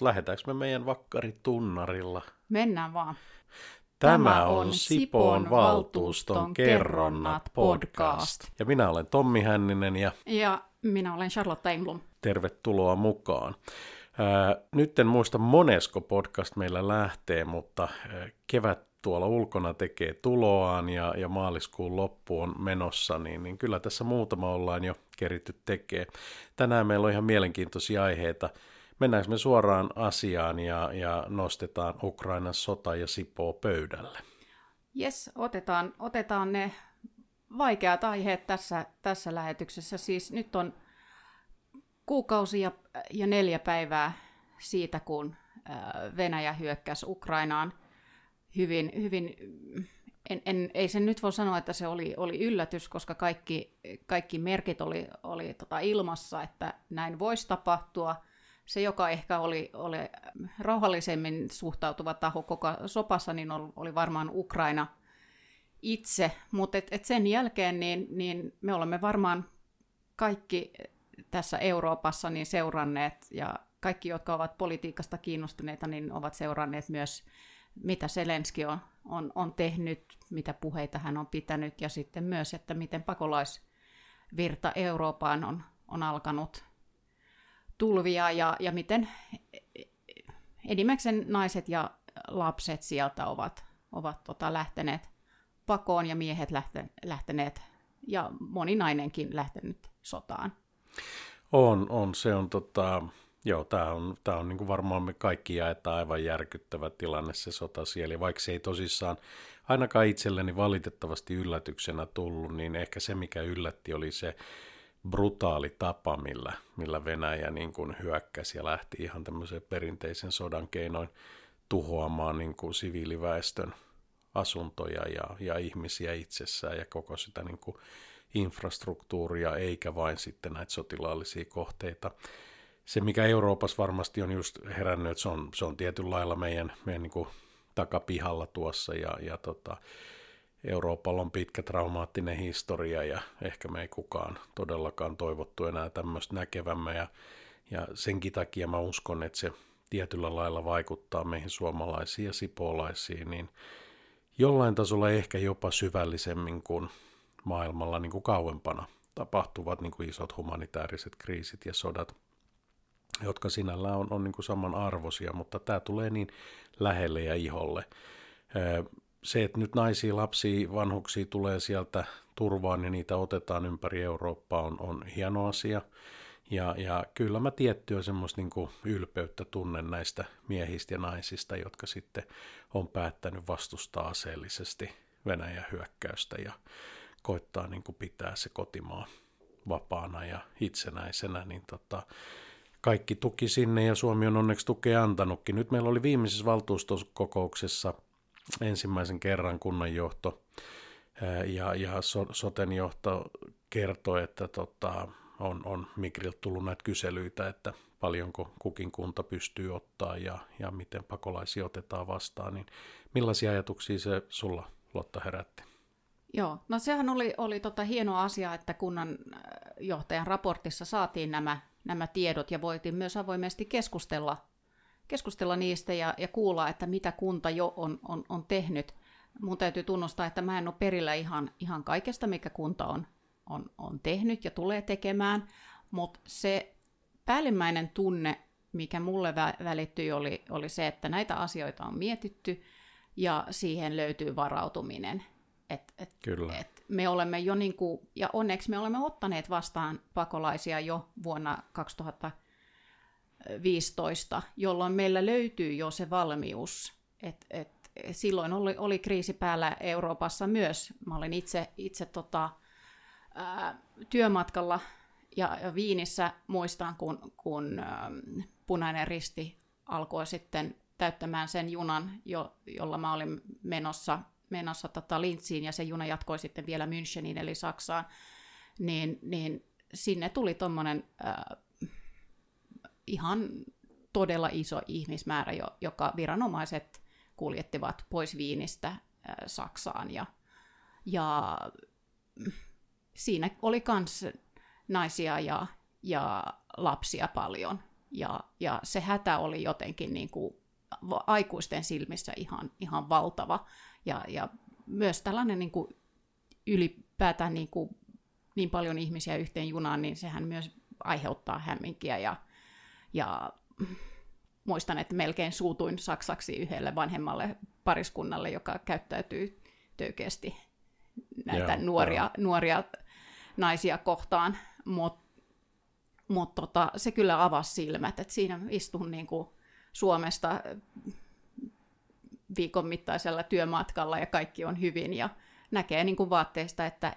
Lähdetäänkö me meidän vakkaritunnarilla? Mennään vaan. Tämä on Sipoon valtuuston kerronnat podcast. Ja minä olen Tommi Hänninen ja... Ja minä olen Charlotte Engblom. Tervetuloa mukaan. Ää, nyt en muista monesko podcast meillä lähtee, mutta kevät tuolla ulkona tekee tuloaan ja, ja maaliskuun loppu on menossa, niin, niin kyllä tässä muutama ollaan jo keritty tekee. Tänään meillä on ihan mielenkiintoisia aiheita. Mennäänkö me suoraan asiaan ja, ja nostetaan Ukrainan sota ja Sipoo pöydälle? Jes, otetaan, otetaan ne vaikeat aiheet tässä, tässä lähetyksessä. Siis nyt on kuukausi ja, ja neljä päivää siitä, kun Venäjä hyökkäsi Ukrainaan hyvin, hyvin en, en, ei sen nyt voi sanoa, että se oli, oli yllätys, koska kaikki, kaikki merkit oli, oli tota ilmassa, että näin voisi tapahtua – se, joka ehkä oli, oli rauhallisemmin suhtautuva taho koko sopassa, niin oli varmaan Ukraina itse. Mutta et, et sen jälkeen niin, niin me olemme varmaan kaikki tässä Euroopassa niin seuranneet, ja kaikki, jotka ovat politiikasta kiinnostuneita, niin ovat seuranneet myös, mitä Selenski on, on, on tehnyt, mitä puheita hän on pitänyt, ja sitten myös, että miten pakolaisvirta Eurooppaan on, on alkanut tulvia ja, ja miten enimmäkseen naiset ja lapset sieltä ovat, ovat tota, lähteneet pakoon ja miehet lähte, lähteneet ja moni nainenkin lähtenyt sotaan. On, on. Se on tota, joo, tämä on, tää on niin varmaan me kaikki jaetaan aivan järkyttävä tilanne se sota siellä. Vaikka se ei tosissaan ainakaan itselleni valitettavasti yllätyksenä tullut, niin ehkä se mikä yllätti oli se, brutaali tapa, millä, millä Venäjä niin kuin hyökkäsi ja lähti ihan tämmöisen perinteisen sodan keinoin tuhoamaan niin kuin siviiliväestön asuntoja ja, ja ihmisiä itsessään ja koko sitä niin kuin infrastruktuuria, eikä vain sitten näitä sotilaallisia kohteita. Se, mikä Euroopassa varmasti on just herännyt, se on, se on tietyllä lailla meidän, meidän niin kuin takapihalla tuossa ja, ja tota, Euroopalla on pitkä traumaattinen historia ja ehkä me ei kukaan todellakaan toivottu enää tämmöistä näkevämme. Ja, ja senkin takia mä uskon, että se tietyllä lailla vaikuttaa meihin suomalaisiin ja sipoolaisiin, niin jollain tasolla ehkä jopa syvällisemmin kuin maailmalla niin kuin kauempana tapahtuvat niin kuin isot humanitaariset kriisit ja sodat, jotka sinällään on, on niin kuin samanarvoisia, mutta tämä tulee niin lähelle ja iholle se, että nyt naisia, lapsia, vanhuksia tulee sieltä turvaan ja niitä otetaan ympäri Eurooppaa on, on hieno asia. Ja, ja kyllä mä tiettyä semmoista niin ylpeyttä tunnen näistä miehistä ja naisista, jotka sitten on päättänyt vastustaa aseellisesti Venäjän hyökkäystä ja koittaa niin kuin pitää se kotimaa vapaana ja itsenäisenä, niin tota, kaikki tuki sinne ja Suomi on onneksi tukea antanutkin. Nyt meillä oli viimeisessä valtuustokokouksessa – ensimmäisen kerran kunnanjohto ja, ja soten johto kertoi, että tota, on, on Migriltä tullut näitä kyselyitä, että paljonko kukin kunta pystyy ottaa ja, ja miten pakolaisia otetaan vastaan, niin millaisia ajatuksia se sulla Lotta herätti? Joo, no sehän oli, oli tota hieno asia, että kunnan johtajan raportissa saatiin nämä, nämä tiedot ja voitiin myös avoimesti keskustella keskustella niistä ja, ja kuulla, että mitä kunta jo on, on, on tehnyt. Mun täytyy tunnustaa, että mä en ole perillä ihan, ihan kaikesta, mikä kunta on, on, on tehnyt ja tulee tekemään, mutta se päällimmäinen tunne, mikä mulle vä- välittyi, oli, oli se, että näitä asioita on mietitty ja siihen löytyy varautuminen. Et, et, Kyllä. Et me olemme jo niin kuin, ja onneksi me olemme ottaneet vastaan pakolaisia jo vuonna 2000 15, jolloin meillä löytyy jo se valmius, että et, silloin oli, oli kriisi päällä Euroopassa myös. Mä olin itse, itse tota, ää, työmatkalla ja, ja Viinissä muistan, kun, kun ää, punainen risti alkoi sitten täyttämään sen junan, jo, jolla mä olin menossa, menossa tota Lintsiin, ja se juna jatkoi sitten vielä Müncheniin, eli Saksaan, niin, niin sinne tuli tuommoinen ihan todella iso ihmismäärä, joka viranomaiset kuljettivat pois Viinistä Saksaan. Ja, ja siinä oli myös naisia ja, ja lapsia paljon. Ja, ja se hätä oli jotenkin niin kuin aikuisten silmissä ihan, ihan valtava. Ja, ja myös tällainen niin kuin ylipäätään niin, kuin, niin paljon ihmisiä yhteen junaan, niin sehän myös aiheuttaa hämminkiä. Ja, ja muistan, että melkein suutuin saksaksi yhdelle vanhemmalle pariskunnalle, joka käyttäytyy töykeästi näitä Joo, nuoria, nuoria naisia kohtaan, mutta mut tota, se kyllä avasi silmät, että siinä istun niin kuin Suomesta viikon mittaisella työmatkalla ja kaikki on hyvin ja näkee niin kuin vaatteista, että,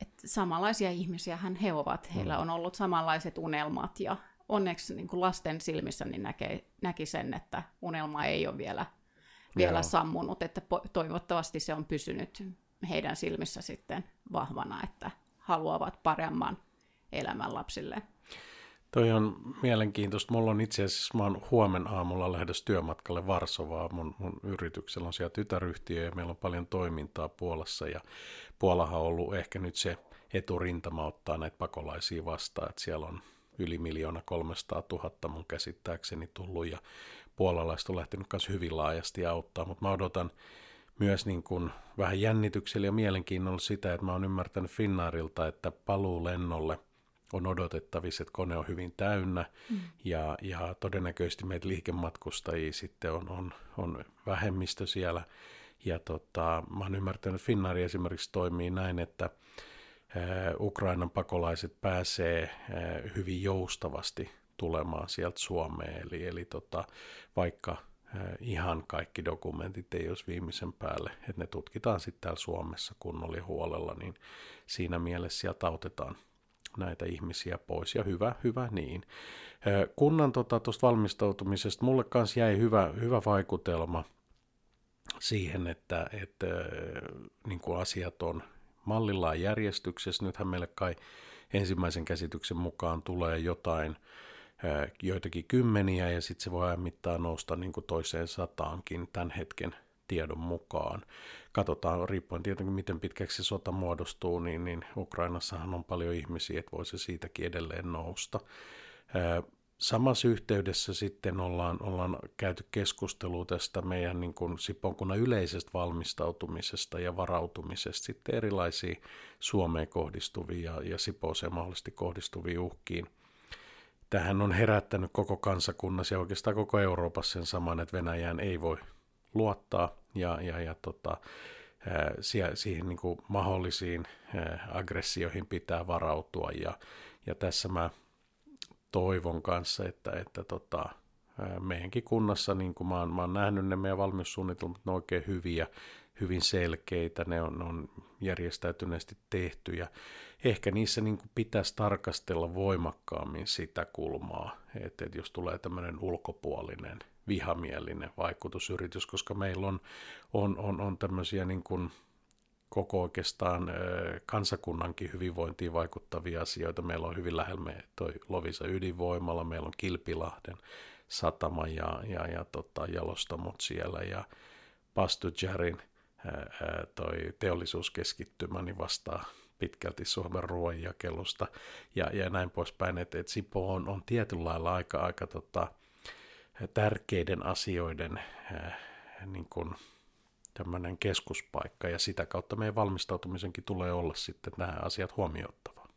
että samanlaisia ihmisiä hän he ovat. Heillä mm. on ollut samanlaiset unelmat ja onneksi niin kuin lasten silmissä niin näkee, näki sen, että unelma ei ole vielä, vielä sammunut, että toivottavasti se on pysynyt heidän silmissä sitten vahvana, että haluavat paremman elämän lapsille. Toi on mielenkiintoista. Mulla on itse asiassa, mä oon huomen aamulla lähdössä työmatkalle Varsovaa. Mun, mun yrityksellä on siellä tytäryhtiö ja meillä on paljon toimintaa Puolassa. Ja Puolahan on ollut ehkä nyt se eturintama ottaa näitä pakolaisia vastaan. Että siellä on yli miljoona 300 000 mun käsittääkseni tullut ja puolalaiset on lähtenyt myös hyvin laajasti auttaa. Mutta mä odotan myös niin kuin vähän jännityksellä ja mielenkiinnolla sitä, että mä oon ymmärtänyt Finnaarilta, että paluu lennolle on odotettavissa, että kone on hyvin täynnä mm. ja, ja todennäköisesti meitä liikematkustajia sitten on, on, on vähemmistö siellä. Ja tota, mä oon ymmärtänyt, että Finnaari esimerkiksi toimii näin, että Ukrainan pakolaiset pääsee hyvin joustavasti tulemaan sieltä Suomeen. Eli, eli tota, vaikka ihan kaikki dokumentit ei olisi viimeisen päälle, että ne tutkitaan sitten täällä Suomessa kunnolla ja huolella, niin siinä mielessä sieltä autetaan näitä ihmisiä pois, ja hyvä, hyvä niin. Kunnan tuosta tota, valmistautumisesta mulle kanssa jäi hyvä, hyvä vaikutelma siihen, että, että niin kuin asiat on mallillaan järjestyksessä. Nythän meille kai ensimmäisen käsityksen mukaan tulee jotain joitakin kymmeniä ja sitten se voi ajan mittaan nousta niin kuin toiseen sataankin tämän hetken tiedon mukaan. Katsotaan, riippuen tietenkin miten pitkäksi se sota muodostuu, niin, niin Ukrainassahan on paljon ihmisiä, että voi se siitäkin edelleen nousta. Samassa yhteydessä sitten ollaan, ollaan käyty keskustelua tästä meidän niin kuin Siponkunnan yleisestä valmistautumisesta ja varautumisesta sitten erilaisiin Suomeen kohdistuvia ja, ja Sipooseen mahdollisesti kohdistuviin uhkiin – Tähän on herättänyt koko kansakunnassa ja oikeastaan koko Euroopassa sen saman, että Venäjään ei voi luottaa ja, ja, ja tota, siihen niin kuin mahdollisiin aggressioihin pitää varautua. Ja, ja tässä mä toivon kanssa, että, että tota, meidänkin kunnassa, niin kuin mä oon, mä oon nähnyt ne meidän valmiussuunnitelmat, ne on oikein hyviä, hyvin selkeitä, ne on, ne on järjestäytyneesti tehty ja ehkä niissä niin kuin pitäisi tarkastella voimakkaammin sitä kulmaa, että, että jos tulee tämmöinen ulkopuolinen vihamielinen vaikutusyritys, koska meillä on, on, on, on tämmöisiä niin kuin koko oikeastaan kansakunnankin hyvinvointiin vaikuttavia asioita. Meillä on hyvin lähellä toi Lovisa ydinvoimalla, meillä on Kilpilahden satama ja, ja, ja tota, jalostamot siellä ja Pastujarin toi teollisuuskeskittymä niin vastaa pitkälti Suomen ruoanjakelusta ja, ja näin poispäin, että, että Sipo on, on tietyllä lailla aika, aika tota, tärkeiden asioiden äh, niin kuin, tämmöinen keskuspaikka ja sitä kautta meidän valmistautumisenkin tulee olla sitten nämä asiat huomioittavaa.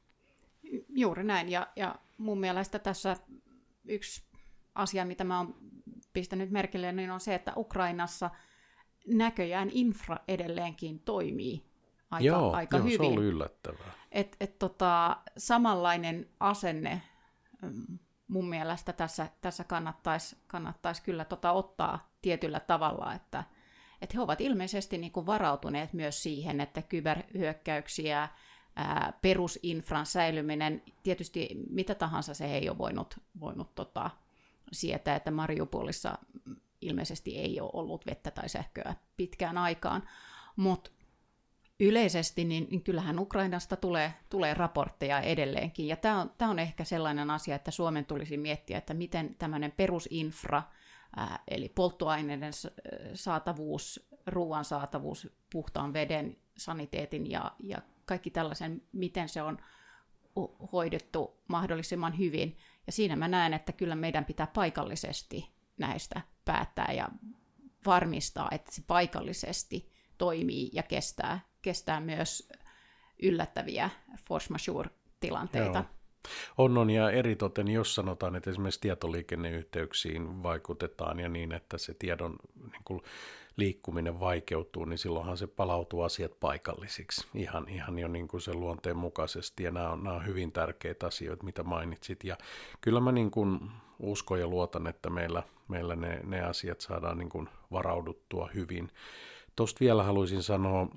Juuri näin ja, ja mun mielestä tässä yksi asia, mitä mä oon pistänyt merkille, niin on se, että Ukrainassa näköjään infra edelleenkin toimii aika, joo, aika joo, hyvin. se oli yllättävää. Et, et tota, samanlainen asenne mm, mun mielestä tässä, tässä kannattaisi kannattais kyllä tota ottaa tietyllä tavalla, että et he ovat ilmeisesti niin kuin varautuneet myös siihen, että kyberhyökkäyksiä, ää, perusinfran säilyminen, tietysti mitä tahansa se ei ole voinut, voinut tota, sietää, että Mariupolissa ilmeisesti ei ole ollut vettä tai sähköä pitkään aikaan, mutta yleisesti, niin, niin kyllähän Ukrainasta tulee, tulee raportteja edelleenkin. Ja tämä on, on ehkä sellainen asia, että Suomen tulisi miettiä, että miten tämmöinen perusinfra, eli polttoaineiden saatavuus, ruoan saatavuus, puhtaan veden, saniteetin ja, ja kaikki tällaisen, miten se on hoidettu mahdollisimman hyvin. Ja siinä mä näen, että kyllä meidän pitää paikallisesti näistä päättää ja varmistaa, että se paikallisesti toimii ja kestää, kestää myös yllättäviä force majeure-tilanteita. Joo. On, on, ja eritoten jos sanotaan, että esimerkiksi tietoliikenneyhteyksiin vaikutetaan ja niin, että se tiedon niin kuin, liikkuminen vaikeutuu, niin silloinhan se palautuu asiat paikallisiksi ihan, ihan jo niin kuin sen luonteen mukaisesti. Ja nämä on, nämä on hyvin tärkeitä asioita, mitä mainitsit. Ja kyllä mä niin kuin uskon ja luotan, että meillä, meillä ne, ne asiat saadaan niin kuin varauduttua hyvin. Tuosta vielä haluaisin sanoa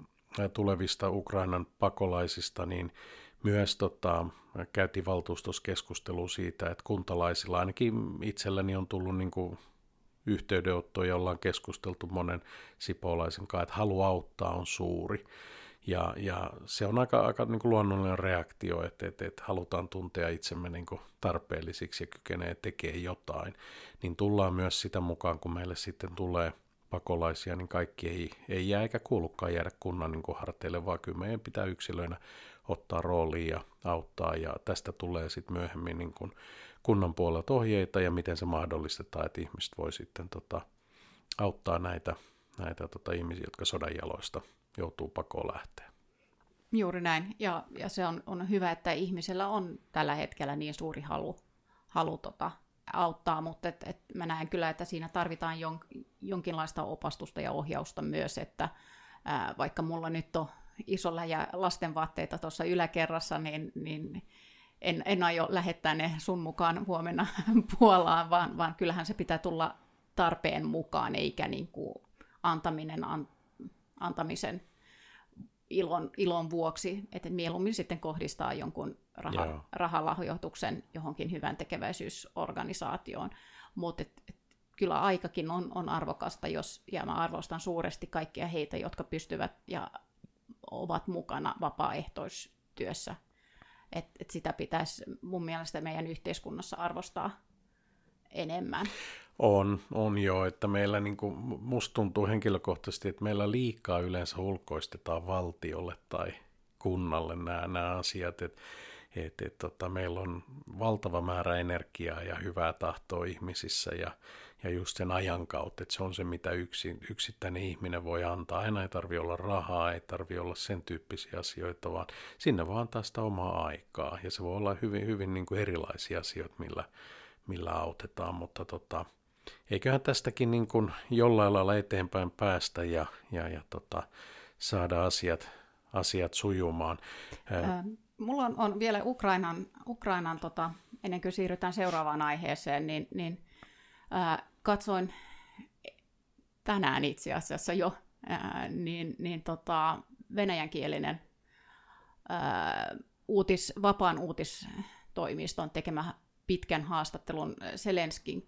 tulevista Ukrainan pakolaisista, niin myös tota, käytiin valtuustossa keskustelua siitä, että kuntalaisilla ainakin itselläni on tullut niin kuin yhteydenottoja, jolla on keskusteltu monen sipolaisen kanssa, että halu auttaa on suuri. Ja, ja se on aika, aika niin kuin luonnollinen reaktio, että, että, että halutaan tuntea itsemme niin kuin tarpeellisiksi ja kykenee tekemään jotain. Niin tullaan myös sitä mukaan, kun meille sitten tulee pakolaisia, niin kaikki ei, ei jää eikä kuulukaan jäädä kunnan niin kuin harteille, vaan kyllä meidän pitää yksilöinä ottaa rooliin ja auttaa. Ja tästä tulee sitten myöhemmin niin kuin kunnan puolelta ohjeita ja miten se mahdollistetaan, että ihmiset voi sitten tota, auttaa näitä, näitä tota, ihmisiä, jotka sodan jaloista joutuu pakoon lähteä. Juuri näin. Ja, ja se on, on hyvä, että ihmisellä on tällä hetkellä niin suuri halu, halu tota, auttaa, mutta et, et mä näen kyllä, että siinä tarvitaan jon, jonkinlaista opastusta ja ohjausta myös, että ää, vaikka mulla nyt on iso läjä lastenvaatteita tuossa yläkerrassa, niin, niin en, en aio lähettää ne sun mukaan huomenna Puolaan, vaan, vaan kyllähän se pitää tulla tarpeen mukaan, eikä niin kuin antaminen an, antamisen ilon, ilon vuoksi, että mieluummin sitten kohdistaa jonkun raha, rahalahjoituksen johonkin hyvän tekeväisyysorganisaatioon. Mutta kyllä aikakin on, on arvokasta, jos, ja mä arvostan suuresti kaikkia heitä, jotka pystyvät ja ovat mukana vapaaehtoistyössä että et sitä pitäisi mun mielestä meidän yhteiskunnassa arvostaa enemmän. On, on jo, että meillä niin kuin, musta tuntuu henkilökohtaisesti, että meillä liikaa yleensä ulkoistetaan valtiolle tai kunnalle nämä, nämä asiat, että et, et, tota, meillä on valtava määrä energiaa ja hyvää tahtoa ihmisissä ja, ja just sen ajan kautta, että se on se, mitä yksi, yksittäinen ihminen voi antaa. Aina ei tarvi olla rahaa, ei tarvi olla sen tyyppisiä asioita, vaan sinne vaan tästä omaa aikaa. Ja se voi olla hyvin, hyvin niin kuin erilaisia asioita, millä, millä autetaan, mutta tota, eiköhän tästäkin niin kuin jollain lailla eteenpäin päästä ja, ja, ja tota, saada asiat, asiat sujumaan. Mulla on, on vielä Ukrainan, Ukrainan tota, ennen kuin siirrytään seuraavaan aiheeseen, niin, niin ää, katsoin tänään itse asiassa jo ää, niin, niin tota, venäjänkielinen ää, uutis, vapaan uutistoimiston tekemä pitkän haastattelun Selenskin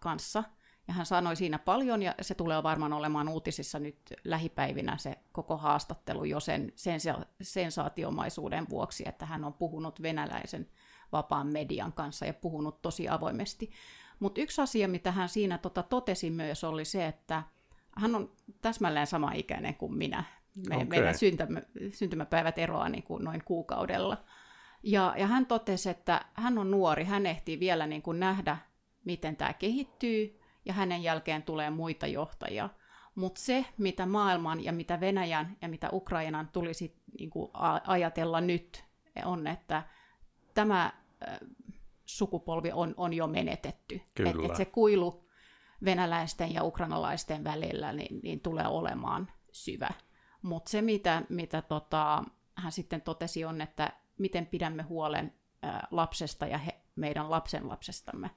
kanssa. Ja hän sanoi siinä paljon, ja se tulee varmaan olemaan uutisissa nyt lähipäivinä se koko haastattelu jo sen sensaatiomaisuuden vuoksi, että hän on puhunut venäläisen vapaan median kanssa ja puhunut tosi avoimesti. Mutta yksi asia, mitä hän siinä tota totesi myös, oli se, että hän on täsmälleen sama ikäinen kuin minä. Me, okay. Meidän syntymä, syntymäpäivät eroaa niin kuin noin kuukaudella. Ja, ja hän totesi, että hän on nuori, hän ehtii vielä niin kuin nähdä, miten tämä kehittyy, ja hänen jälkeen tulee muita johtajia. Mutta se, mitä maailman ja mitä Venäjän ja mitä Ukrainan tulisi niin kuin ajatella nyt, on, että tämä sukupolvi on, on jo menetetty. Että et se kuilu venäläisten ja ukrainalaisten välillä niin, niin tulee olemaan syvä. Mutta se, mitä, mitä tota, hän sitten totesi, on, että miten pidämme huolen lapsesta ja he, meidän lapsen lapsestamme.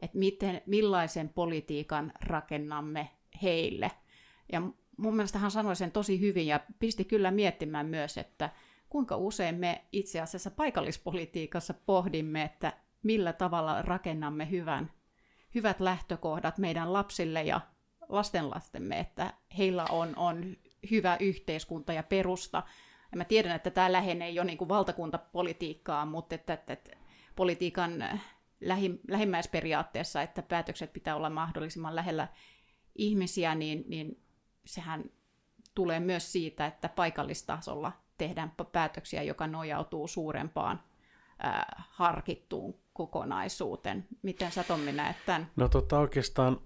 Että miten, millaisen politiikan rakennamme heille. Ja mun mielestä hän sanoi sen tosi hyvin ja pisti kyllä miettimään myös, että kuinka usein me itse asiassa paikallispolitiikassa pohdimme, että millä tavalla rakennamme hyvän, hyvät lähtökohdat meidän lapsille ja lastenlastemme, että heillä on, on hyvä yhteiskunta ja perusta. Ja mä tiedän, että tämä lähenee jo niin kuin valtakuntapolitiikkaa, mutta että, että, että politiikan lähi, lähimmäisperiaatteessa, että päätökset pitää olla mahdollisimman lähellä ihmisiä, niin, niin sehän tulee myös siitä, että paikallistasolla tehdään päätöksiä, joka nojautuu suurempaan ää, harkittuun kokonaisuuteen. Miten sä Tommi näet tämän? No tota oikeastaan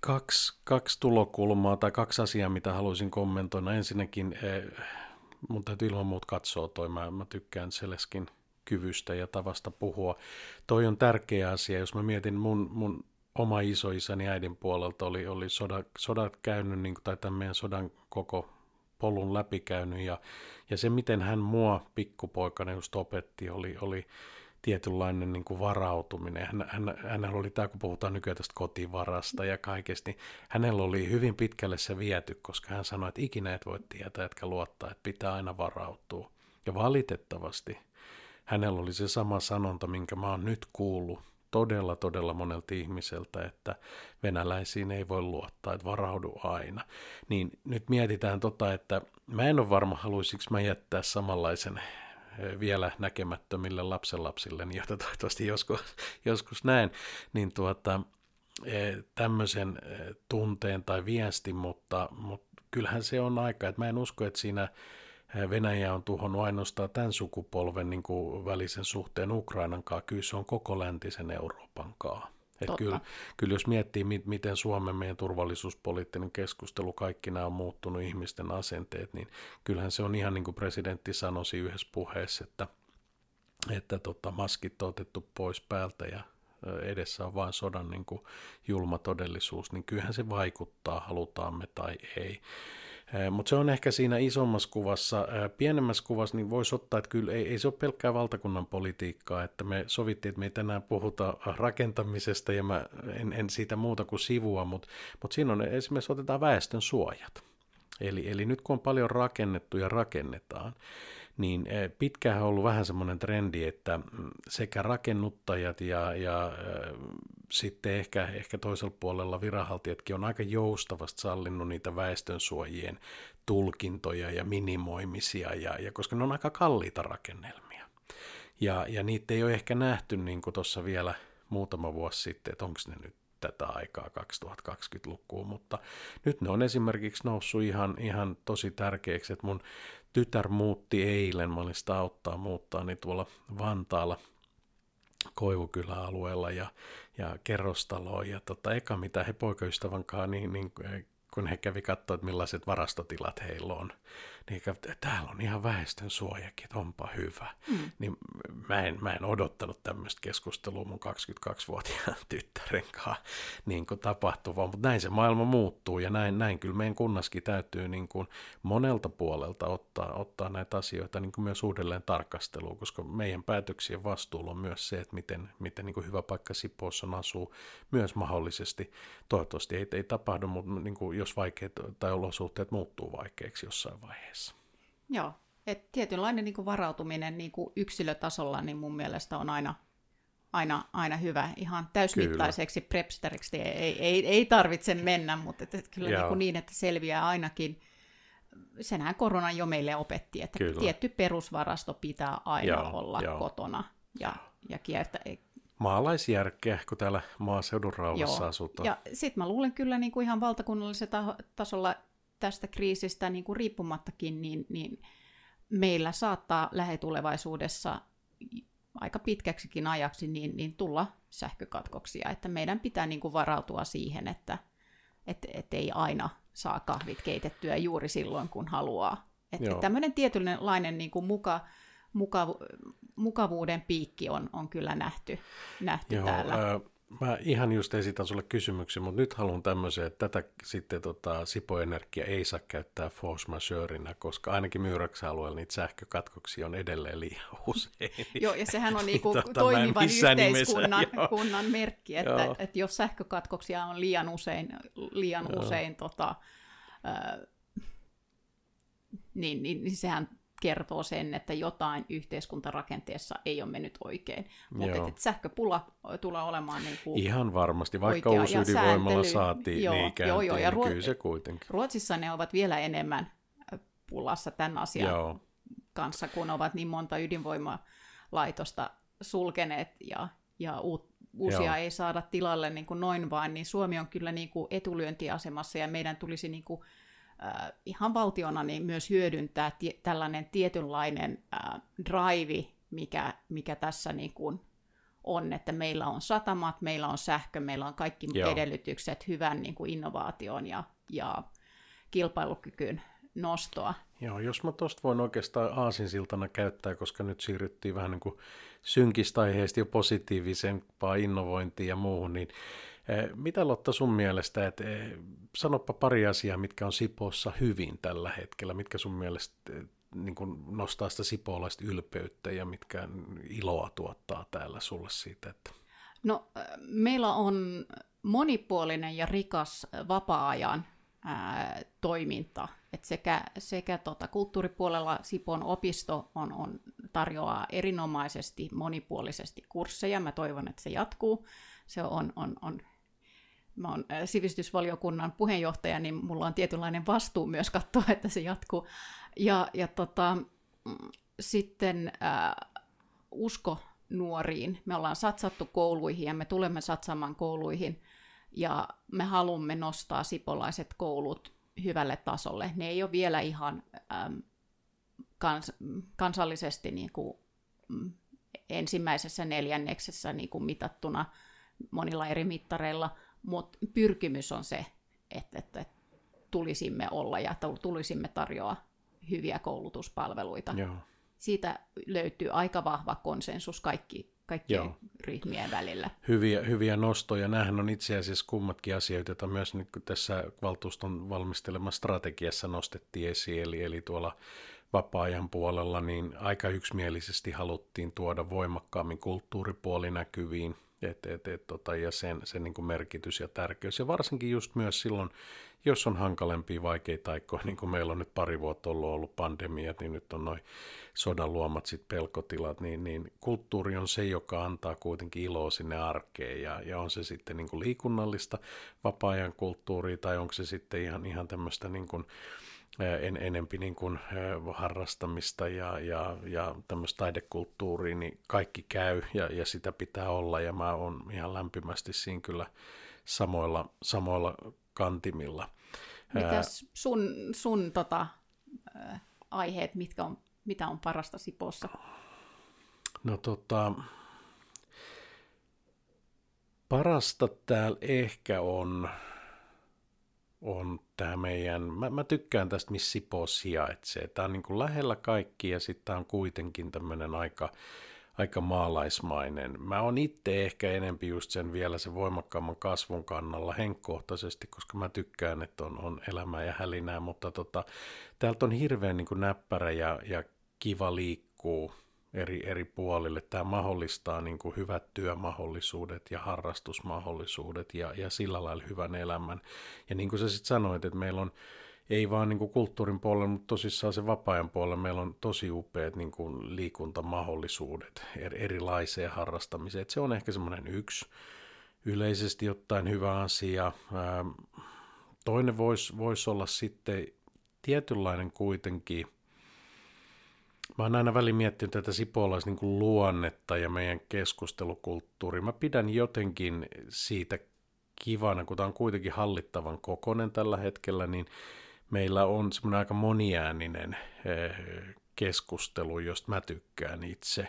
kaksi, kaksi tulokulmaa tai kaksi asiaa, mitä haluaisin kommentoida. Ensinnäkin eh, mun täytyy ilman muuta katsoa toi, mä, mä tykkään Seleskin kyvystä ja tavasta puhua. Toi on tärkeä asia, jos mä mietin mun, mun oma isoisäni äidin puolelta oli, oli sodat, sodat käynyt, niin, tai tämän meidän sodan koko polun läpikäynyt, ja, ja se, miten hän mua pikkupoikana just opetti, oli, oli tietynlainen niin kuin varautuminen. Hän, hän, hänellä oli tämä, kun puhutaan nykyään tästä kotivarasta ja kaikesta, niin hänellä oli hyvin pitkälle se viety, koska hän sanoi, että ikinä et voi tietää, etkä luottaa, että pitää aina varautua. Ja valitettavasti hänellä oli se sama sanonta, minkä mä oon nyt kuullut todella, todella monelta ihmiseltä, että venäläisiin ei voi luottaa, että varaudu aina. Niin nyt mietitään tota, että mä en ole varma, haluaisinko mä jättää samanlaisen vielä näkemättömille lapsenlapsille, joita toivottavasti joskus, joskus näen, niin tuota, tämmöisen tunteen tai viestin, mutta, mutta kyllähän se on aika, että mä en usko, että siinä Venäjä on tuhonnut ainoastaan tämän sukupolven niin kuin välisen suhteen Ukrainan kanssa, kyllä se on koko läntisen Euroopan kanssa. Et kyllä, kyllä jos miettii, miten Suomen meidän turvallisuuspoliittinen keskustelu, kaikki nämä on muuttunut ihmisten asenteet, niin kyllähän se on ihan niin kuin presidentti sanoisi yhdessä puheessa, että, että tota, maskit on otettu pois päältä ja edessä on vain sodan niin kuin julma todellisuus, niin kyllähän se vaikuttaa, halutaamme tai ei. Mutta se on ehkä siinä isommassa kuvassa. Pienemmässä kuvassa niin voisi ottaa, että kyllä ei, ei se ole pelkkää valtakunnan politiikkaa, että me sovittiin, että me ei tänään puhuta rakentamisesta ja mä en, en siitä muuta kuin sivua, mutta, mutta siinä on esimerkiksi otetaan väestön suojat. Eli, eli nyt kun on paljon rakennettu ja rakennetaan, niin eh, pitkään on ollut vähän semmoinen trendi, että mm, sekä rakennuttajat ja, ja eh, sitten ehkä, ehkä toisella puolella viranhaltijatkin on aika joustavasti sallinnut niitä väestönsuojien tulkintoja ja minimoimisia, ja, ja koska ne on aika kalliita rakennelmia. Ja, ja niitä ei ole ehkä nähty niin kuin tuossa vielä muutama vuosi sitten, että onko ne nyt tätä aikaa 2020-lukuun, mutta nyt ne on esimerkiksi noussut ihan, ihan tosi tärkeäksi, että mun tytär muutti eilen, mä olin sitä auttaa muuttaa, niin tuolla Vantaalla Koivukylä-alueella ja, ja kerrostaloon. Ja tota, eka mitä he poikaystävän kanssa, niin, niin kun he kävi katsoa, että millaiset varastotilat heillä on, niin että täällä on ihan väestön suojakin, että onpa hyvä. Mm. Niin mä en, mä en odottanut tämmöistä keskustelua mun 22-vuotiaan tyttären kanssa niin kuin tapahtuvaa, mutta näin se maailma muuttuu ja näin, näin kyllä meidän kunnaskin täytyy niin kuin monelta puolelta ottaa, ottaa näitä asioita niin kuin myös uudelleen tarkasteluun, koska meidän päätöksien vastuulla on myös se, että miten, miten niin kuin hyvä paikka Sipoossa asuu myös mahdollisesti. Toivottavasti ei, ei tapahdu, mutta niin kuin jos vaikeat tai olosuhteet muuttuu vaikeiksi jossain vaiheessa. Joo, et tietynlainen niin kuin varautuminen niin kuin yksilötasolla niin mun mielestä on aina, aina, aina hyvä. Ihan täysmittaiseksi kyllä. prepsteriksi ei, ei, ei tarvitse mennä, mutta et, et kyllä niin, kuin niin, että selviää ainakin. Senhän korona jo meille opetti, että kyllä. tietty perusvarasto pitää aina joo, olla joo. kotona ja, ja kiertää, maalaisjärkeä, kun täällä maaseudun rauhassa Joo. asutaan. Ja sitten mä luulen kyllä niin kuin ihan valtakunnallisella tasolla tästä kriisistä niin kuin riippumattakin, niin, niin meillä saattaa lähetulevaisuudessa aika pitkäksikin ajaksi niin, niin tulla sähkökatkoksia, että meidän pitää niin kuin varautua siihen, että et, et ei aina saa kahvit keitettyä juuri silloin, kun haluaa. Että tämmöinen tietynlainen niin kuin muka, mukavu, mukavuuden piikki on, on kyllä nähty, nähty Joo, täällä. Ää, mä ihan just esitän sulle kysymyksen, mutta nyt haluan tämmöisen, että tätä sitten tota, Sipo Energia ei saa käyttää force majeureina, koska ainakin Myyräksen alueella niitä sähkökatkoksia on edelleen liian usein. Joo, ja sehän on niinku tota, toimivan yhteiskunnan kunnan merkki, että, että jos sähkökatkoksia on liian usein, liian usein tota, äh, niin, niin, niin sehän kertoo sen, että jotain yhteiskuntarakenteessa ei ole mennyt oikein. Mutta että sähköpula tulee olemaan niin kuin Ihan varmasti, vaikka uusi ydinvoimalla saatiin joo, niin joo, joo, ja niin kyllä se kuitenkin. Ruotsissa ne ovat vielä enemmän pulassa tämän asian joo. kanssa, kun ovat niin monta ydinvoimalaitosta sulkeneet ja, ja uut, uusia Joo. ei saada tilalle niin kuin noin vaan, niin Suomi on kyllä niin kuin etulyöntiasemassa ja meidän tulisi niin kuin äh, ihan valtiona niin myös hyödyntää tie, tällainen tietynlainen äh, drive, mikä, mikä tässä niin kuin on, että meillä on satamat, meillä on sähkö, meillä on kaikki Joo. edellytykset hyvän niin kuin innovaation ja, ja kilpailukykyyn nostoa. Joo, jos mä tuosta voin oikeastaan aasinsiltana käyttää, koska nyt siirryttiin vähän niin kuin synkistä aiheista jo positiivisempaa innovointiin ja muuhun, niin eh, mitä Lotta sun mielestä, että eh, sanoppa pari asiaa, mitkä on Sipoossa hyvin tällä hetkellä, mitkä sun mielestä eh, niin kuin nostaa sitä sipoolaista ylpeyttä ja mitkä iloa tuottaa täällä sulle siitä? Että... No, meillä on monipuolinen ja rikas vapaa-ajan ää, toiminta. Et sekä sekä tota, kulttuuripuolella Sipon opisto on, on, tarjoaa erinomaisesti monipuolisesti kursseja. Mä toivon, että se jatkuu. Se on, on, on mä oon sivistysvaliokunnan puheenjohtaja, niin mulla on tietynlainen vastuu myös katsoa, että se jatkuu. Ja, ja tota, mm, sitten äh, usko nuoriin. Me ollaan satsattu kouluihin ja me tulemme satsaamaan kouluihin ja me haluamme nostaa sipolaiset koulut hyvälle tasolle. Ne ei ole vielä ihan ähm, kans, kansallisesti niin kuin, mm, ensimmäisessä neljänneksessä niin kuin mitattuna monilla eri mittareilla, mutta pyrkimys on se, että, että tulisimme olla ja tulisimme tarjoa hyviä koulutuspalveluita. Joo. Siitä löytyy aika vahva konsensus kaikki, kaikkien Joo. ryhmien välillä. Hyviä, hyviä nostoja. Nämähän on itse asiassa kummatkin asioita, joita myös niin tässä valtuuston valmistelemassa strategiassa nostettiin esiin. Eli, eli tuolla vapaa-ajan puolella niin aika yksimielisesti haluttiin tuoda voimakkaammin kulttuuripuoli näkyviin et, et, et, tota, ja sen, sen niin kuin merkitys ja tärkeys. Ja varsinkin just myös silloin, jos on hankalempia, vaikeita aikoja, niin kuin meillä on nyt pari vuotta ollut, ollut pandemiat, niin nyt on noin sodan luomat sit pelkotilat, niin, niin kulttuuri on se, joka antaa kuitenkin iloa sinne arkeen, ja, ja on se sitten niin kuin liikunnallista vapaa-ajan kulttuuria, tai onko se sitten ihan, ihan tämmöistä niin kuin, en, enempi niin kuin harrastamista ja, ja, ja tämmöistä taidekulttuuria, niin kaikki käy ja, ja sitä pitää olla ja mä oon ihan lämpimästi siinä kyllä samoilla, samoilla kantimilla. Mitäs sun, sun tota, aiheet, mitkä on, mitä on parasta Sipossa? No tota, parasta täällä ehkä on on tämä meidän, mä, mä tykkään tästä, missä Sipo sijaitsee. Tämä on niin kuin lähellä kaikki ja sitten tämä on kuitenkin tämmöinen aika, aika maalaismainen. Mä oon itse ehkä enempi just sen vielä sen voimakkaamman kasvun kannalla henkkohtaisesti, koska mä tykkään, että on, on elämää ja hälinää, mutta tota, täältä on hirveän niin kuin näppärä ja, ja kiva liikkuu eri, eri puolille. Tämä mahdollistaa niin kuin hyvät työmahdollisuudet ja harrastusmahdollisuudet ja, ja sillä lailla hyvän elämän. Ja niin kuin sä sitten sanoit, että meillä on ei vaan niin kuin kulttuurin puolella, mutta tosissaan se vapaa-ajan puolella meillä on tosi upeat niin kuin liikuntamahdollisuudet erilaiseen harrastamiseen. Et se on ehkä semmoinen yksi yleisesti ottaen hyvä asia. Toinen voisi vois olla sitten tietynlainen kuitenkin – Mä oon aina väliin miettinyt tätä sipolais niin kuin luonnetta ja meidän keskustelukulttuuria. Mä pidän jotenkin siitä kivana, kun tämä on kuitenkin hallittavan kokonen tällä hetkellä, niin meillä on semmoinen aika moniääninen eh, keskustelu, josta mä tykkään itse.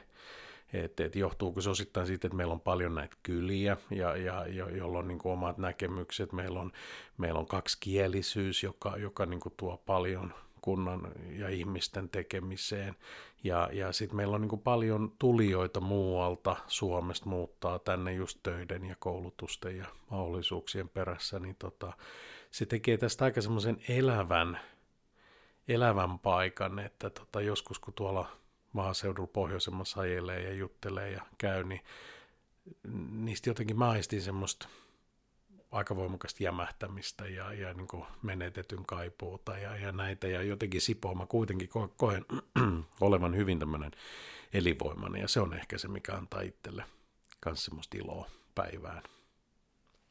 Et, et johtuuko se osittain siitä, että meillä on paljon näitä kyliä, ja, ja, jo, jolla on niin omat näkemykset. Meillä on, meillä on kaksikielisyys, joka, joka niin kuin tuo paljon kunnan ja ihmisten tekemiseen. Ja, ja sitten meillä on niin paljon tulijoita muualta Suomesta muuttaa tänne just töiden ja koulutusten ja mahdollisuuksien perässä, niin tota, se tekee tästä aika semmoisen elävän, elävän paikan, että tota, joskus kun tuolla maaseudulla pohjoisemmassa ajelee ja juttelee ja käy, niin niistä jotenkin maistin semmoista aika voimakasta jämähtämistä ja, ja niin kuin menetetyn kaipuuta ja, ja näitä. Ja jotenkin Sipoa kuitenkin ko- koen olevan hyvin tämmöinen elinvoimainen ja se on ehkä se, mikä antaa itselle myös semmoista iloa päivään.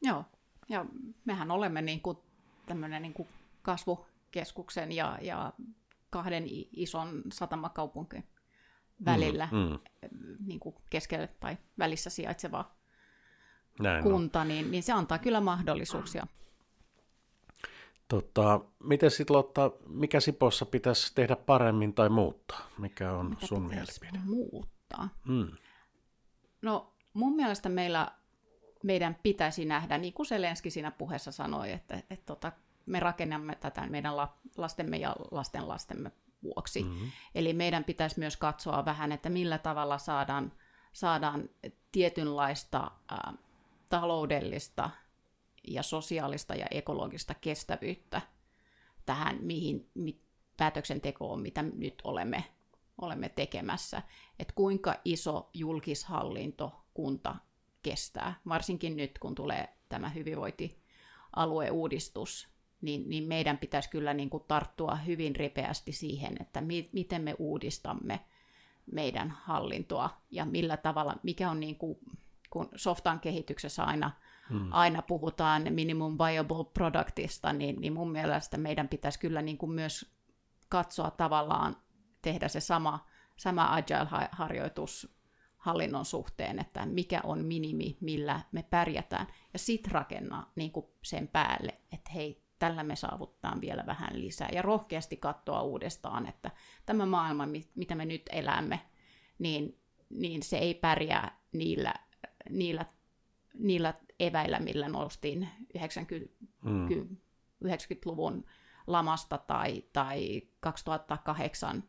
Joo, ja mehän olemme niin kuin tämmöinen niin kuin kasvukeskuksen ja, ja kahden ison satamakaupunkin välillä mm, mm. Niin kuin keskellä tai välissä sijaitseva näin kunta, niin, niin se antaa kyllä mahdollisuuksia. Tota, miten sitten Lotta, mikä Sipossa pitäisi tehdä paremmin tai muuttaa? Mikä on Mitä sun mielipide? Muuttaa? muuttaa? Mm. No mun mielestä meillä, meidän pitäisi nähdä, niin kuin Selenski siinä puheessa sanoi, että, että tota, me rakennamme tätä meidän la, lastemme ja lasten lastemme vuoksi. Mm-hmm. Eli meidän pitäisi myös katsoa vähän, että millä tavalla saadaan, saadaan tietynlaista ä, taloudellista ja sosiaalista ja ekologista kestävyyttä tähän mihin, mi, päätöksentekoon, mitä nyt olemme, olemme tekemässä. Että kuinka iso julkishallinto kunta kestää, varsinkin nyt kun tulee tämä hyvinvointialueuudistus, niin, niin meidän pitäisi kyllä niin kuin tarttua hyvin ripeästi siihen, että mi, miten me uudistamme meidän hallintoa ja millä tavalla, mikä on niin kuin, kun softan kehityksessä aina, hmm. aina puhutaan minimum viable productista, niin, niin mun mielestä meidän pitäisi kyllä niin kuin myös katsoa tavallaan, tehdä se sama, sama agile-harjoitus hallinnon suhteen, että mikä on minimi, millä me pärjätään, ja sitten rakennaa niin kuin sen päälle, että hei, tällä me saavutetaan vielä vähän lisää, ja rohkeasti katsoa uudestaan, että tämä maailma, mitä me nyt elämme, niin, niin se ei pärjää niillä, niillä, niillä eväillä, millä noustiin 90, mm. 90-luvun lamasta tai, tai 2008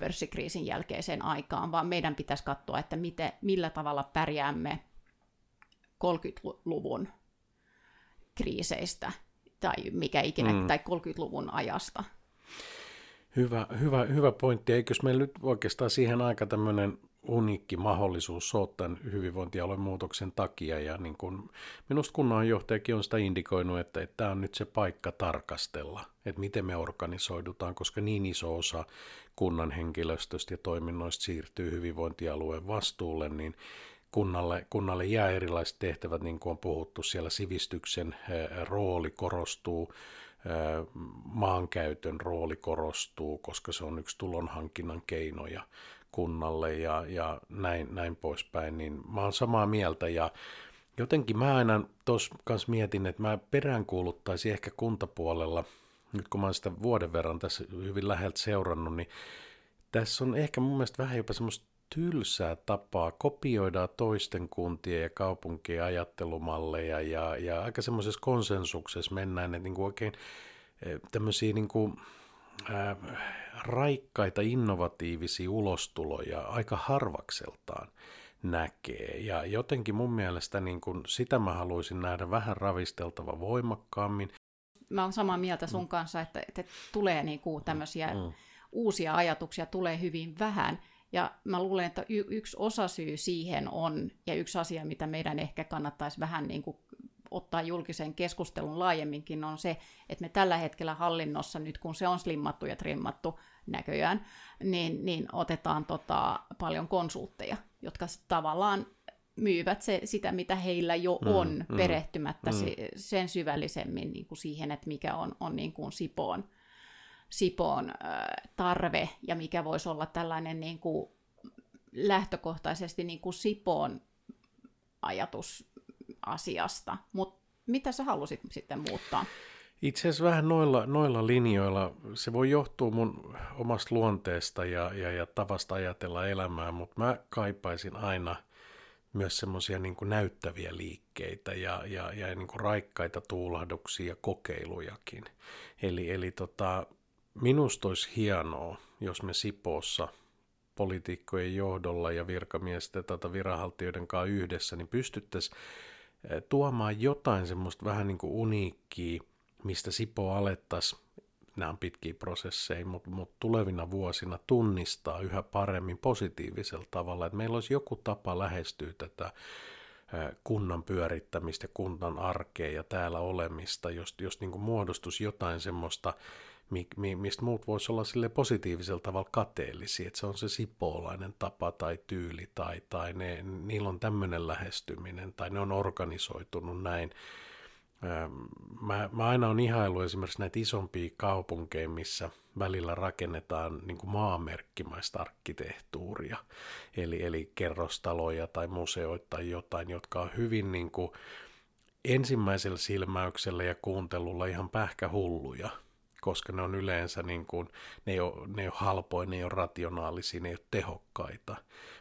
pörssikriisin jälkeiseen aikaan, vaan meidän pitäisi katsoa, että miten, millä tavalla pärjäämme 30-luvun kriiseistä tai mikä ikinä, mm. tai 30-luvun ajasta. Hyvä, hyvä, hyvä pointti. Eikös meillä nyt oikeastaan siihen aika tämmöinen uniikki mahdollisuus tämän hyvinvointialueen muutoksen takia. Ja niin kun, minusta kunnanjohtajakin on sitä indikoinut, että, että tämä on nyt se paikka tarkastella, että miten me organisoidutaan, koska niin iso osa kunnan henkilöstöstä ja toiminnoista siirtyy hyvinvointialueen vastuulle, niin kunnalle, kunnalle jää erilaiset tehtävät, niin kuin on puhuttu, siellä sivistyksen rooli korostuu, maankäytön rooli korostuu, koska se on yksi tulonhankinnan keino ja kunnalle ja, ja näin, näin poispäin, niin mä oon samaa mieltä. Ja jotenkin mä aina tuossa kanssa mietin, että mä peräänkuuluttaisin ehkä kuntapuolella, nyt kun mä oon sitä vuoden verran tässä hyvin läheltä seurannut, niin tässä on ehkä mun mielestä vähän jopa semmoista tylsää tapaa, kopioida toisten kuntien ja kaupunkien ajattelumalleja ja, ja aika semmoisessa konsensuksessa mennään, että niin kuin oikein eh, tämmöisiä niin kuin, ää, raikkaita innovatiivisia ulostuloja aika harvakseltaan näkee. Ja jotenkin mun mielestä niin kun sitä mä haluaisin nähdä vähän ravisteltava voimakkaammin. Mä oon samaa mieltä sun mm. kanssa, että, että tulee niin kuin tämmöisiä mm. uusia ajatuksia tulee hyvin vähän. Ja mä luulen, että y- yksi osasyy siihen on, ja yksi asia, mitä meidän ehkä kannattaisi vähän niin kuin ottaa julkisen keskustelun laajemminkin, on se, että me tällä hetkellä hallinnossa, nyt kun se on slimmattu ja trimmattu näköjään, niin, niin otetaan tota, paljon konsultteja, jotka tavallaan myyvät se, sitä, mitä heillä jo mm, on, mm, perehtymättä mm. Se, sen syvällisemmin niin kuin siihen, että mikä on, on niin kuin Sipoon, Sipoon äh, tarve ja mikä voisi olla tällainen niin kuin lähtökohtaisesti niin kuin Sipoon ajatus asiasta. Mutta mitä sä halusit sitten muuttaa? Itse asiassa vähän noilla, noilla linjoilla, se voi johtua mun omasta luonteesta ja, ja, ja tavasta ajatella elämää, mutta mä kaipaisin aina myös semmoisia niin näyttäviä liikkeitä ja, ja, ja niin kuin raikkaita tuulahduksia ja kokeilujakin. Eli, eli tota, minusta olisi hienoa, jos me Sipoossa poliitikkojen johdolla ja virkamiesten tai viranhaltijoiden kanssa yhdessä, niin pystyttäisiin tuomaan jotain semmoista vähän niin kuin uniikkia, mistä Sipo alettaisiin, nämä on pitkiä prosesseja, mutta, mutta tulevina vuosina tunnistaa yhä paremmin positiivisella tavalla, että meillä olisi joku tapa lähestyä tätä kunnan pyörittämistä, kunnan arkea ja täällä olemista, jos, jos niin kuin muodostuisi jotain semmoista, mistä muut voisi olla sille positiivisella tavalla kateellisia, että se on se sipoolainen tapa tai tyyli tai, tai ne, niillä on tämmöinen lähestyminen tai ne on organisoitunut näin. Mä, mä aina on ihailu esimerkiksi näitä isompia kaupunkeja, missä välillä rakennetaan niin kuin maamerkkimaista arkkitehtuuria, eli, eli kerrostaloja tai museoita tai jotain, jotka on hyvin niin kuin ensimmäisellä silmäyksellä ja kuuntelulla ihan pähkähulluja, koska ne on yleensä niin kuin, ne ei ole, ne ei ole halpoja, ne ei ole rationaalisia, ne ei ole tehokkaita.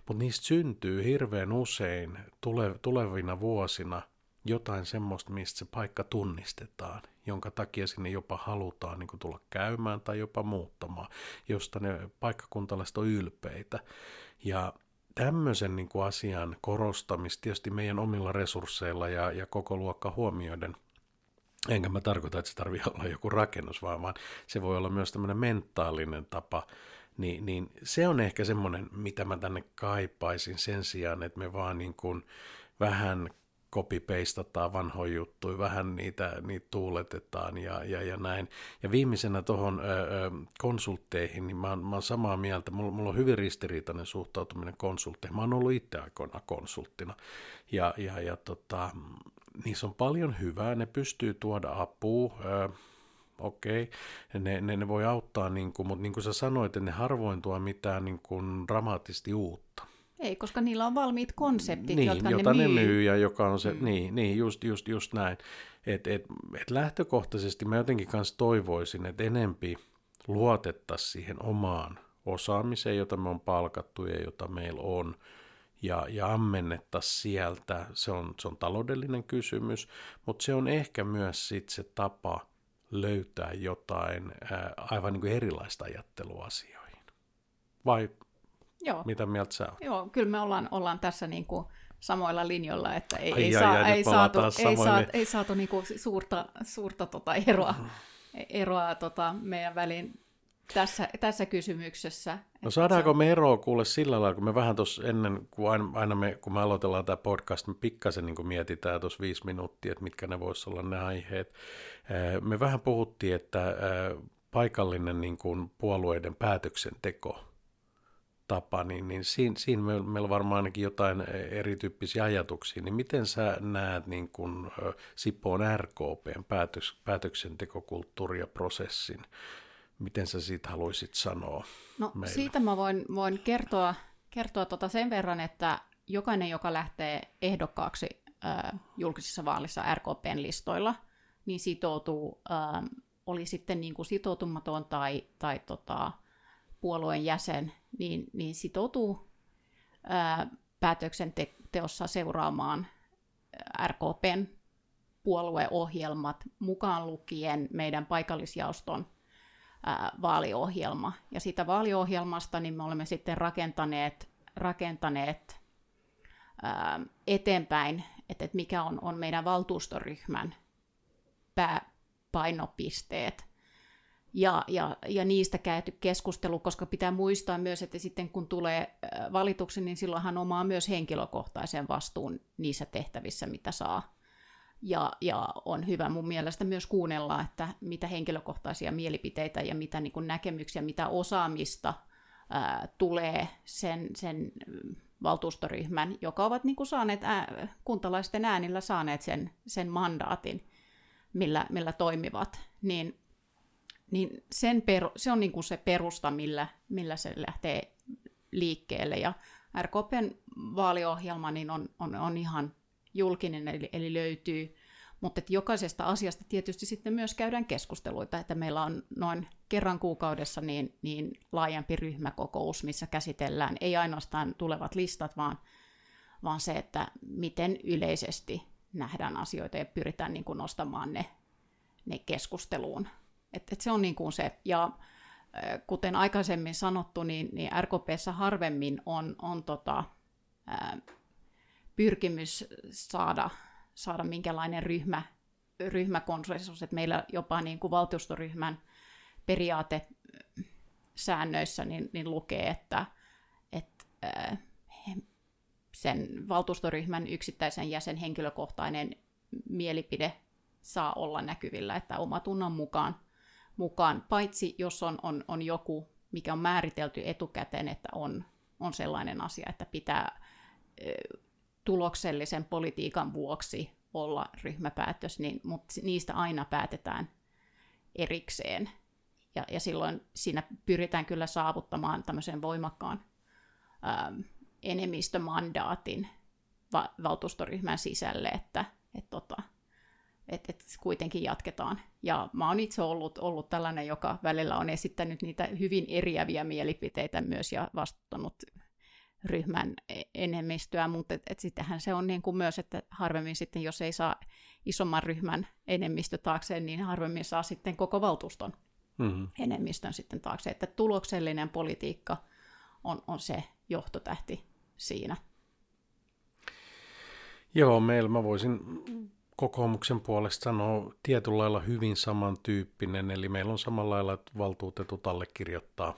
Mutta niistä syntyy hirveän usein tule, tulevina vuosina jotain semmoista, mistä se paikka tunnistetaan, jonka takia sinne jopa halutaan niin kuin tulla käymään tai jopa muuttamaan, josta ne paikkakuntalaiset on ylpeitä. Ja tämmöisen niin kuin asian korostamista tietysti meidän omilla resursseilla ja, ja koko luokka huomioiden – Enkä mä tarkoita, että se tarvii olla joku rakennus, vaan, vaan se voi olla myös tämmöinen mentaalinen tapa, niin, niin se on ehkä semmoinen, mitä mä tänne kaipaisin sen sijaan, että me vaan niin kuin vähän copy-pastataan vanhoja juttuja, vähän niitä, niitä tuuletetaan ja, ja, ja näin. Ja viimeisenä tuohon konsultteihin, niin mä oon, mä oon samaa mieltä, mulla, mulla on hyvin ristiriitainen suhtautuminen konsultteihin. Mä oon ollut itse aikoina konsulttina ja, ja, ja tota, niissä on paljon hyvää, ne pystyy tuoda apua, öö, okei, okay. ne, ne, ne voi auttaa, niin kuin, mutta niin kuin sä sanoit, että ne harvoin tuo mitään niin kuin dramaattisesti uutta. Ei, koska niillä on valmiit konseptit, niin, jotka jota ne myy. ne myy ja joka on se, mm. niin, niin just, just, just näin. Et, et, et lähtökohtaisesti mä jotenkin kanssa toivoisin, että enempi luotettaisiin siihen omaan osaamiseen, jota me on palkattu ja jota meillä on, ja, ja ammennettaisiin sieltä. Se on, se on taloudellinen kysymys, mutta se on ehkä myös sit se tapa löytää jotain ää, aivan niin kuin erilaista ajattelua asioihin. Vai Joo. mitä mieltä sä oot? Joo, kyllä me ollaan, ollaan tässä niin kuin samoilla linjoilla, että ei, ai, ei, ai, saa, ai, ei, saatu, ei, saatu, ei saatu niin kuin suurta, suurta tota eroa, eroa tota meidän väliin tässä, tässä kysymyksessä. No saadaanko me eroa kuule sillä lailla, kun me vähän tuossa ennen, kun aina, aina me, kun me aloitellaan tämä podcast, me pikkasen niin mietitään tuossa viisi minuuttia, että mitkä ne voisi olla ne aiheet. Me vähän puhuttiin, että paikallinen niin kuin puolueiden päätöksenteko tapa, niin, niin siinä, siinä meillä, meillä varmaan ainakin jotain erityyppisiä ajatuksia. Niin miten sä näet niin kuin Sipoon RKPn päätöks, päätöksentekokulttuuri ja prosessin? Miten sä siitä haluaisit sanoa No meille? siitä mä voin, voin kertoa, kertoa tota sen verran, että jokainen, joka lähtee ehdokkaaksi äh, julkisissa vaalissa RKPn listoilla, niin sitoutuu, äh, oli sitten niin kuin sitoutumaton tai, tai tota, puolueen jäsen, niin, niin sitoutuu äh, päätöksenteossa seuraamaan RKPn puolueohjelmat mukaan lukien meidän paikallisjaoston vaaliohjelma. Ja siitä vaaliohjelmasta niin me olemme sitten rakentaneet, rakentaneet ää, eteenpäin, että, että mikä on, on meidän valtuustoryhmän pääpainopisteet. Ja, ja, ja niistä käyty keskustelu, koska pitää muistaa myös, että sitten kun tulee valituksi, niin silloinhan omaa myös henkilökohtaisen vastuun niissä tehtävissä, mitä saa ja, ja on hyvä mun mielestä myös kuunnella, että mitä henkilökohtaisia mielipiteitä ja mitä niin kuin näkemyksiä, mitä osaamista ää, tulee sen, sen valtuustoryhmän, joka ovat niin kuin saaneet ää, kuntalaisten äänillä saaneet sen, sen mandaatin, millä, millä toimivat, niin, niin sen per, se on niin kuin se perusta, millä, millä se lähtee liikkeelle. Ja RKPn vaaliohjelma niin on, on, on ihan julkinen, eli, eli löytyy. Mutta että jokaisesta asiasta tietysti sitten myös käydään keskusteluita, että meillä on noin kerran kuukaudessa niin, niin laajempi ryhmäkokous, missä käsitellään ei ainoastaan tulevat listat, vaan, vaan se, että miten yleisesti nähdään asioita ja pyritään niin kuin nostamaan ne, ne keskusteluun. Et, et se on niin kuin se, ja kuten aikaisemmin sanottu, niin, niin RKPssä harvemmin on, on tota, ää, pyrkimys saada, saada minkälainen ryhmä, ryhmäkonsensus, että meillä jopa niin kuin valtuustoryhmän periaate säännöissä niin, niin lukee, että, että sen valtuustoryhmän yksittäisen jäsen henkilökohtainen mielipide saa olla näkyvillä, että oma tunnan mukaan, mukaan. Paitsi jos on, on, on joku, mikä on määritelty etukäteen, että on, on sellainen asia, että pitää tuloksellisen politiikan vuoksi olla ryhmäpäätös, niin, mutta niistä aina päätetään erikseen. Ja, ja silloin siinä pyritään kyllä saavuttamaan tämmöisen voimakkaan ähm, enemmistömandaatin va- valtuustoryhmän sisälle, että et tota, että et kuitenkin jatketaan. Ja mä oon itse ollut, ollut tällainen, joka välillä on esittänyt niitä hyvin eriäviä mielipiteitä myös ja vastuuttanut ryhmän e-, enemmistöä, mutta et, et sittenhän se on niin kuin myös, että harvemmin sitten, jos ei saa isomman ryhmän enemmistö taakseen, niin harvemmin saa sitten koko valtuuston mm-hmm. enemmistön sitten taakse. Että tuloksellinen politiikka on, on se johtotähti siinä. Joo, meillä mä voisin kokoomuksen puolesta sanoa tietyllä lailla hyvin samantyyppinen, eli meillä on samalla lailla, että valtuutetut allekirjoittaa,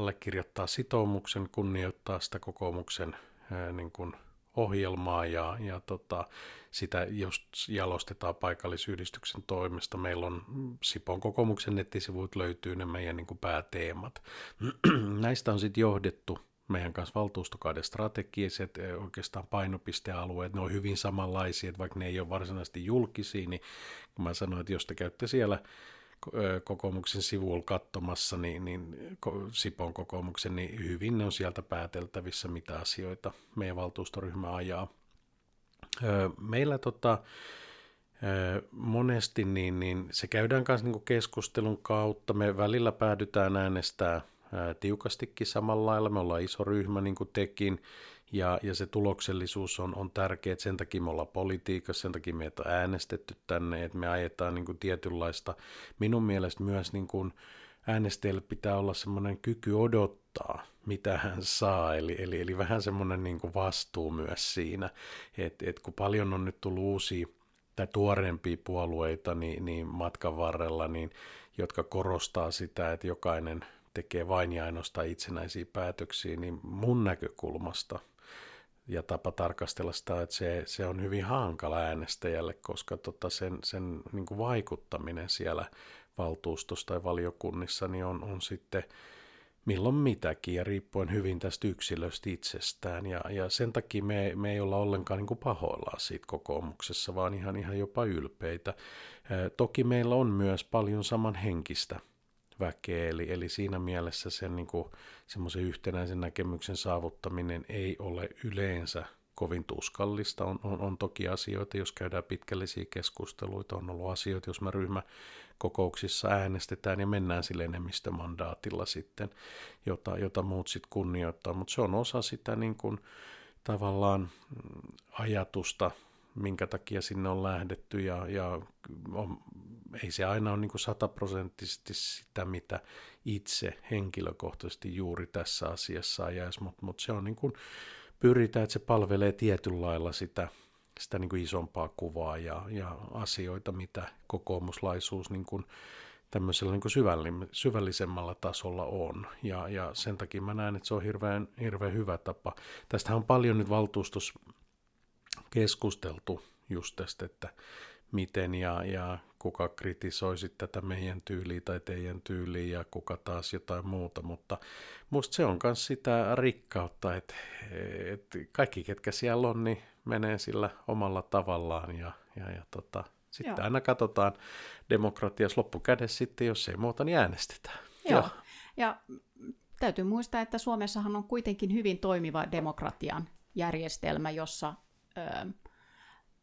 allekirjoittaa sitoumuksen, kunnioittaa sitä kokoomuksen ää, niin kuin ohjelmaa ja, ja tota, sitä just jalostetaan paikallisyhdistyksen toimesta. Meillä on Sipon kokoomuksen nettisivuit löytyy ne meidän niin kuin pääteemat. Näistä on sitten johdettu meidän kanssa valtuustokauden strategiset oikeastaan painopistealueet, ne on hyvin samanlaisia, että vaikka ne ei ole varsinaisesti julkisia, niin kun mä sanoin, että jos te käytte siellä kokoomuksen sivuilla katsomassa, niin, niin Sipon kokoomuksen, niin hyvin ne on sieltä pääteltävissä, mitä asioita meidän valtuustoryhmä ajaa. Meillä tota, monesti niin, niin se käydään myös niin keskustelun kautta. Me välillä päädytään äänestää tiukastikin samalla lailla. Me ollaan iso ryhmä, niin kuin tekin, ja, ja se tuloksellisuus on, on tärkeä, sen takia me ollaan politiikassa, sen takia meitä on äänestetty tänne, että me ajetaan niin kuin tietynlaista, minun mielestä myös niin kuin äänestäjälle pitää olla semmoinen kyky odottaa, mitä hän saa, eli, eli, eli vähän semmoinen niin kuin vastuu myös siinä, että et kun paljon on nyt tullut uusia tai tuoreempia puolueita niin, niin matkan varrella, niin, jotka korostaa sitä, että jokainen tekee vain ja ainoastaan itsenäisiä päätöksiä, niin mun näkökulmasta ja tapa tarkastella sitä, että se, se on hyvin hankala äänestäjälle, koska tota sen, sen niin kuin vaikuttaminen siellä valtuustossa tai valiokunnissa niin on, on sitten milloin mitäkin ja riippuen hyvin tästä yksilöstä itsestään. Ja, ja sen takia me, me ei olla ollenkaan niin kuin pahoillaan siitä kokoomuksessa, vaan ihan, ihan jopa ylpeitä. toki meillä on myös paljon samanhenkistä väkeä, eli, eli siinä mielessä sen niin kuin, semmoisen yhtenäisen näkemyksen saavuttaminen ei ole yleensä kovin tuskallista. On, on, on toki asioita, jos käydään pitkällisiä keskusteluita, on ollut asioita, jos me ryhmäkokouksissa äänestetään ja mennään sille enemmistömandaatilla sitten, jota, jota muut sitten kunnioittaa, mutta se on osa sitä niin kuin, tavallaan mm, ajatusta, minkä takia sinne on lähdetty ja, ja on, ei se aina ole niin sataprosenttisesti sitä, mitä itse henkilökohtaisesti juuri tässä asiassa ajaisi, mutta, mutta se on niin kuin, pyritään, että se palvelee tietyllä lailla sitä, sitä niin kuin isompaa kuvaa ja, ja asioita, mitä kokoomuslaisuus niin kuin tämmöisellä niin kuin syvällisemmällä tasolla on. Ja, ja sen takia mä näen, että se on hirveän, hirveän hyvä tapa. Tästähän on paljon nyt valtuustus keskusteltu just tästä, että miten ja, ja kuka kritisoisi tätä meidän tyyliä tai teidän tyyliä ja kuka taas jotain muuta, mutta musta se on myös sitä rikkautta, että, että kaikki ketkä siellä on, niin menee sillä omalla tavallaan ja, ja, ja tota, sitten Joo. aina katsotaan demokratiassa loppukädessä sitten, jos ei muuta, niin äänestetään. Joo, ja, ja täytyy muistaa, että Suomessahan on kuitenkin hyvin toimiva demokratian järjestelmä, jossa ö,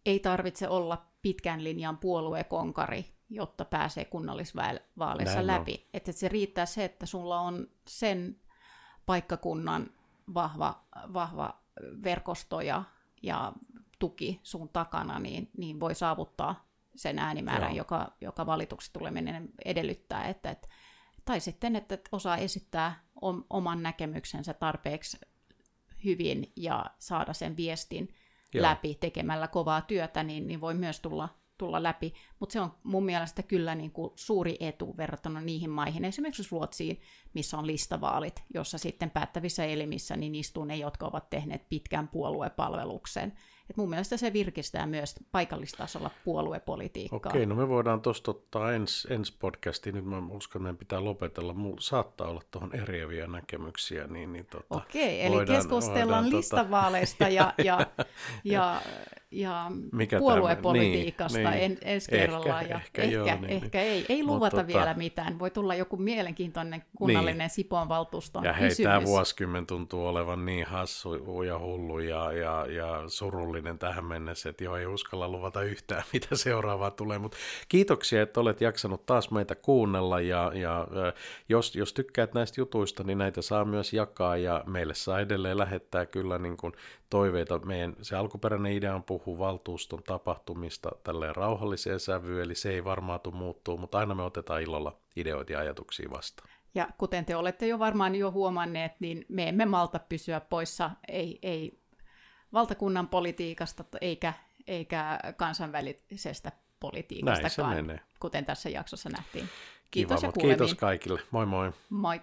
ei tarvitse olla pitkän linjan puoluekonkari, jotta pääsee kunnallisvaaleissa Näin läpi. On. Että se riittää se, että sulla on sen paikkakunnan vahva, vahva verkosto ja, ja tuki sun takana, niin, niin voi saavuttaa sen äänimäärän, joka, joka valituksi tuleminen edellyttää. Että, että, tai sitten, että osaa esittää oman näkemyksensä tarpeeksi hyvin ja saada sen viestin Joo. läpi tekemällä kovaa työtä, niin, niin voi myös tulla, tulla läpi. Mutta se on mun mielestä kyllä niin kuin suuri etu verrattuna niihin maihin, esimerkiksi Ruotsiin, missä on listavaalit, jossa sitten päättävissä elimissä niin istuu ne, jotka ovat tehneet pitkän puoluepalveluksen. Et mun mielestä se virkistää myös paikallistasolla puoluepolitiikkaa. Okei, no me voidaan tuosta ottaa ensi ens podcastiin. Nyt mä uskon, että meidän pitää lopetella. Mulla saattaa olla tuohon eriäviä näkemyksiä. Niin, niin tota, Okei, eli voidaan, keskustellaan voidaan, tota- listavaaleista tota... ja, ja, ja, ja Mikä puoluepolitiikasta niin, en, niin, ensi kerralla. Kerrallaan. Ehkä, ja ehkä ehkä, joo, ehkä, niin, ehkä ei, ei luvata tota- vielä mitään. Voi tulla joku mielenkiintoinen kunnallinen Niin. Sipoon valtuuston Ja hei, kysymys. tämä vuosikymmen tuntuu olevan niin hassu ja hullu ja, ja, ja surullinen tähän mennessä, että joo, ei uskalla luvata yhtään, mitä seuraavaa tulee. Mutta kiitoksia, että olet jaksanut taas meitä kuunnella ja, ja jos, jos tykkäät näistä jutuista, niin näitä saa myös jakaa ja meille saa edelleen lähettää kyllä niin kuin toiveita. Meidän se alkuperäinen idea on puhua valtuuston tapahtumista tälleen rauhalliseen sävyyn, eli se ei varmaan tule muuttuu, mutta aina me otetaan ilolla ideoita ja ajatuksia vastaan. Ja kuten te olette jo varmaan jo huomanneet, niin me emme malta pysyä poissa, ei, ei valtakunnan politiikasta eikä, eikä kansainvälisestä Näin se menee. kuten tässä jaksossa nähtiin. Kiva, Kiitos ja mutta kuulemiin. kiitos kaikille. Moi moi. Moi.